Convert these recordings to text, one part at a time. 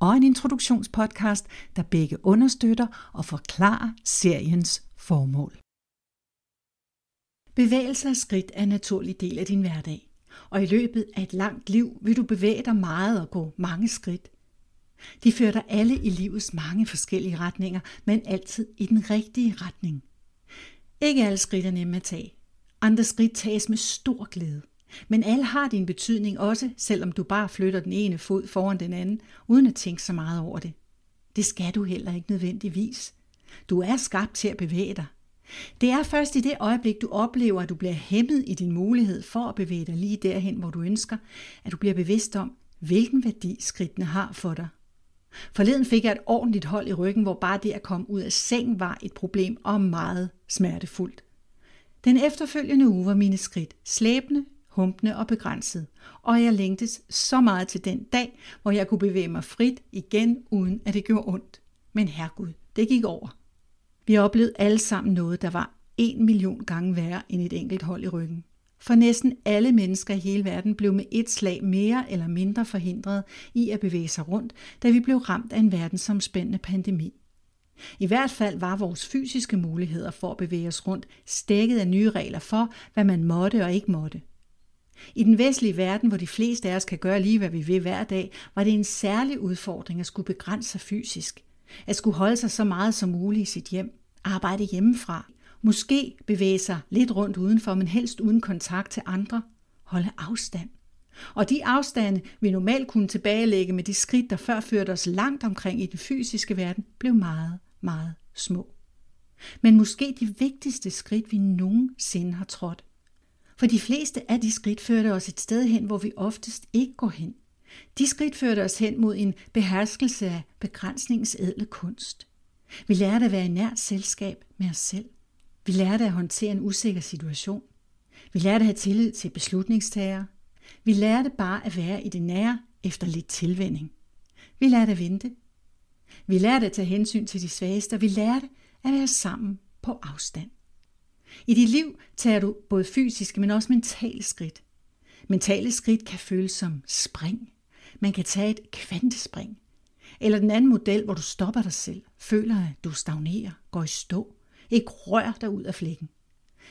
og en introduktionspodcast, der begge understøtter og forklarer seriens formål. Bevægelse og skridt er en naturlig del af din hverdag, og i løbet af et langt liv vil du bevæge dig meget og gå mange skridt. De fører dig alle i livets mange forskellige retninger, men altid i den rigtige retning. Ikke alle skridt er nemme at tage. Andre skridt tages med stor glæde. Men alle har din betydning også, selvom du bare flytter den ene fod foran den anden, uden at tænke så meget over det. Det skal du heller ikke nødvendigvis. Du er skabt til at bevæge dig. Det er først i det øjeblik, du oplever, at du bliver hæmmet i din mulighed for at bevæge dig lige derhen, hvor du ønsker, at du bliver bevidst om, hvilken værdi skridtene har for dig. Forleden fik jeg et ordentligt hold i ryggen, hvor bare det at komme ud af sengen var et problem og meget smertefuldt. Den efterfølgende uge var mine skridt slæbende, humpende og begrænset, og jeg længtes så meget til den dag, hvor jeg kunne bevæge mig frit igen, uden at det gjorde ondt. Men herregud, det gik over. Vi oplevede alle sammen noget, der var en million gange værre end et enkelt hold i ryggen. For næsten alle mennesker i hele verden blev med et slag mere eller mindre forhindret i at bevæge sig rundt, da vi blev ramt af en verdensomspændende pandemi. I hvert fald var vores fysiske muligheder for at bevæge os rundt stækket af nye regler for, hvad man måtte og ikke måtte. I den vestlige verden, hvor de fleste af os kan gøre lige, hvad vi vil hver dag, var det en særlig udfordring at skulle begrænse sig fysisk. At skulle holde sig så meget som muligt i sit hjem. Arbejde hjemmefra. Måske bevæge sig lidt rundt udenfor, men helst uden kontakt til andre. Holde afstand. Og de afstande, vi normalt kunne tilbagelægge med de skridt, der før førte os langt omkring i den fysiske verden, blev meget, meget små. Men måske de vigtigste skridt, vi nogensinde har trådt, for de fleste af de skridt førte os et sted hen, hvor vi oftest ikke går hen. De skridt førte os hen mod en beherskelse af begrænsningens edle kunst. Vi lærte at være i nært selskab med os selv. Vi lærte at håndtere en usikker situation. Vi lærte at have tillid til beslutningstagere. Vi lærte bare at være i det nære efter lidt tilvænding. Vi lærte at vente. Vi lærte at tage hensyn til de svageste, og vi lærte at være sammen på afstand. I dit liv tager du både fysiske, men også mentale skridt. Mentale skridt kan føles som spring. Man kan tage et kvantespring. Eller den anden model, hvor du stopper dig selv, føler, at du stagnerer, går i stå, ikke rør dig ud af flækken.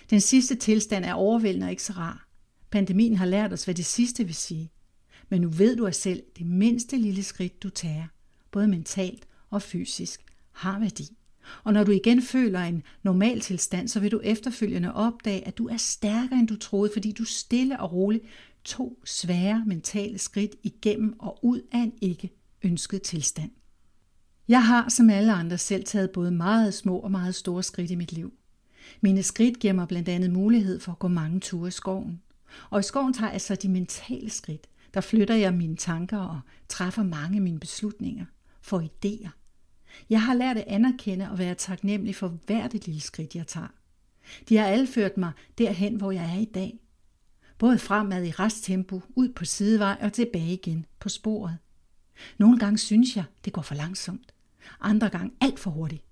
Den sidste tilstand er overvældende og ikke så rar. Pandemien har lært os, hvad det sidste vil sige. Men nu ved du af selv, det mindste lille skridt, du tager, både mentalt og fysisk, har værdi. Og når du igen føler en normal tilstand, så vil du efterfølgende opdage, at du er stærkere end du troede, fordi du stille og roligt tog svære mentale skridt igennem og ud af en ikke ønsket tilstand. Jeg har som alle andre selv taget både meget små og meget store skridt i mit liv. Mine skridt giver mig blandt andet mulighed for at gå mange ture i skoven. Og i skoven tager jeg så de mentale skridt. Der flytter jeg mine tanker og træffer mange af mine beslutninger, får idéer, jeg har lært at anerkende og være taknemmelig for hvert et lille skridt, jeg tager. De har alle ført mig derhen, hvor jeg er i dag. Både fremad i resttempo, ud på sidevej og tilbage igen på sporet. Nogle gange synes jeg, det går for langsomt. Andre gange alt for hurtigt.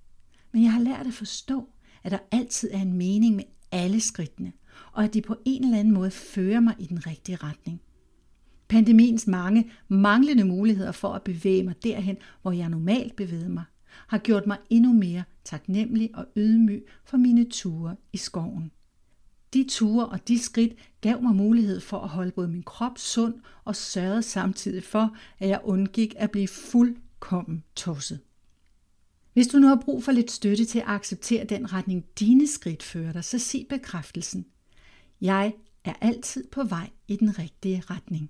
Men jeg har lært at forstå, at der altid er en mening med alle skridtene, og at de på en eller anden måde fører mig i den rigtige retning. Pandemiens mange manglende muligheder for at bevæge mig derhen, hvor jeg normalt bevæger mig, har gjort mig endnu mere taknemmelig og ydmyg for mine ture i skoven. De ture og de skridt gav mig mulighed for at holde både min krop sund og sørgede samtidig for, at jeg undgik at blive fuldkommen tosset. Hvis du nu har brug for lidt støtte til at acceptere den retning, dine skridt fører dig, så sig bekræftelsen. Jeg er altid på vej i den rigtige retning.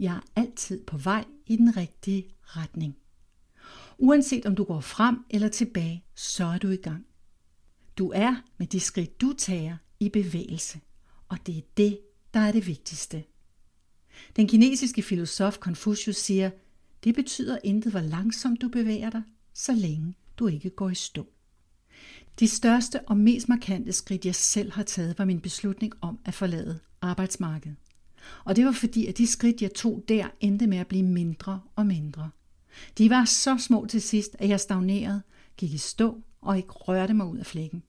Jeg er altid på vej i den rigtige retning. Uanset om du går frem eller tilbage, så er du i gang. Du er med de skridt, du tager, i bevægelse, og det er det, der er det vigtigste. Den kinesiske filosof Confucius siger, det betyder intet, hvor langsomt du bevæger dig, så længe du ikke går i stå. De største og mest markante skridt, jeg selv har taget, var min beslutning om at forlade arbejdsmarkedet. Og det var fordi, at de skridt, jeg tog der, endte med at blive mindre og mindre. De var så små til sidst, at jeg stagnerede, gik i stå og ikke rørte mig ud af flækken.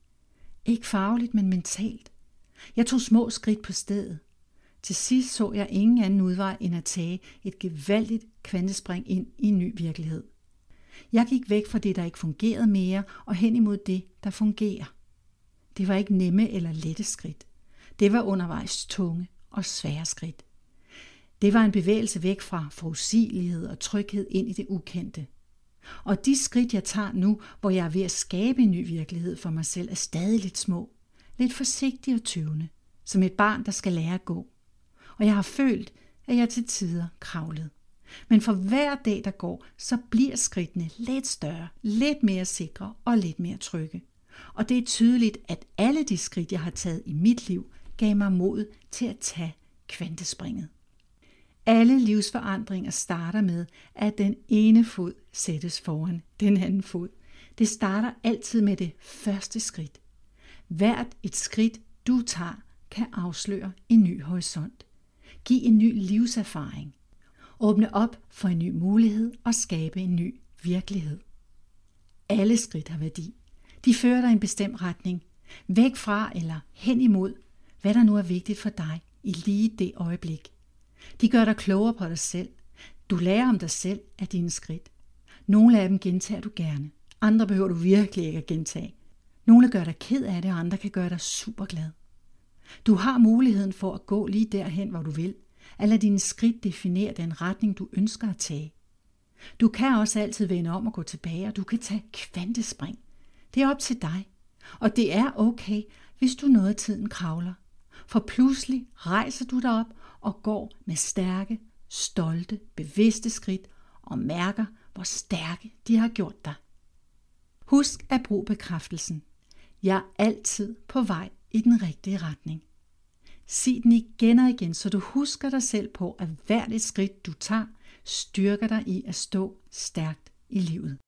Ikke fagligt, men mentalt. Jeg tog små skridt på stedet. Til sidst så jeg ingen anden udvej end at tage et gevaldigt kvantespring ind i en ny virkelighed. Jeg gik væk fra det, der ikke fungerede mere, og hen imod det, der fungerer. Det var ikke nemme eller lette skridt. Det var undervejs tunge og svære skridt. Det var en bevægelse væk fra forudsigelighed og tryghed ind i det ukendte. Og de skridt, jeg tager nu, hvor jeg er ved at skabe en ny virkelighed for mig selv, er stadig lidt små. Lidt forsigtige og tøvende. Som et barn, der skal lære at gå. Og jeg har følt, at jeg til tider kravlede. Men for hver dag, der går, så bliver skridtene lidt større, lidt mere sikre og lidt mere trygge. Og det er tydeligt, at alle de skridt, jeg har taget i mit liv, gav mig mod til at tage kvantespringet. Alle livsforandringer starter med, at den ene fod sættes foran den anden fod. Det starter altid med det første skridt. Hvert et skridt, du tager, kan afsløre en ny horisont. Giv en ny livserfaring. Åbne op for en ny mulighed og skabe en ny virkelighed. Alle skridt har værdi. De fører dig i en bestemt retning. Væk fra eller hen imod, hvad der nu er vigtigt for dig i lige det øjeblik. De gør dig klogere på dig selv. Du lærer om dig selv af dine skridt. Nogle af dem gentager du gerne. Andre behøver du virkelig ikke at gentage. Nogle gør dig ked af det, og andre kan gøre dig super glad. Du har muligheden for at gå lige derhen, hvor du vil, at lade dine skridt definere den retning, du ønsker at tage. Du kan også altid vende om og gå tilbage, og du kan tage kvantespring. Det er op til dig. Og det er okay, hvis du noget af tiden kravler. For pludselig rejser du dig op og går med stærke, stolte, bevidste skridt og mærker, hvor stærke de har gjort dig. Husk at bruge bekræftelsen. Jeg er altid på vej i den rigtige retning. Sig den igen og igen, så du husker dig selv på, at hvert et skridt du tager, styrker dig i at stå stærkt i livet.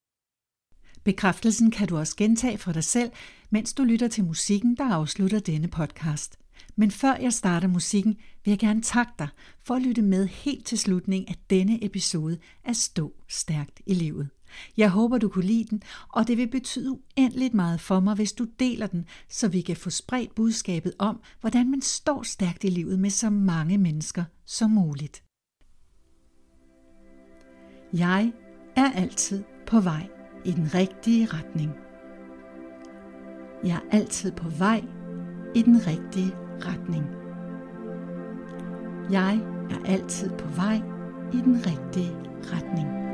Bekræftelsen kan du også gentage for dig selv, mens du lytter til musikken, der afslutter denne podcast. Men før jeg starter musikken, vil jeg gerne takke dig for at lytte med helt til slutningen af denne episode af Stå Stærkt i Livet. Jeg håber, du kunne lide den, og det vil betyde uendeligt meget for mig, hvis du deler den, så vi kan få spredt budskabet om, hvordan man står stærkt i livet med så mange mennesker som muligt. Jeg er altid på vej i den rigtige retning. Jeg er altid på vej i den rigtige retning. Jeg er altid på vej i den rigtige retning.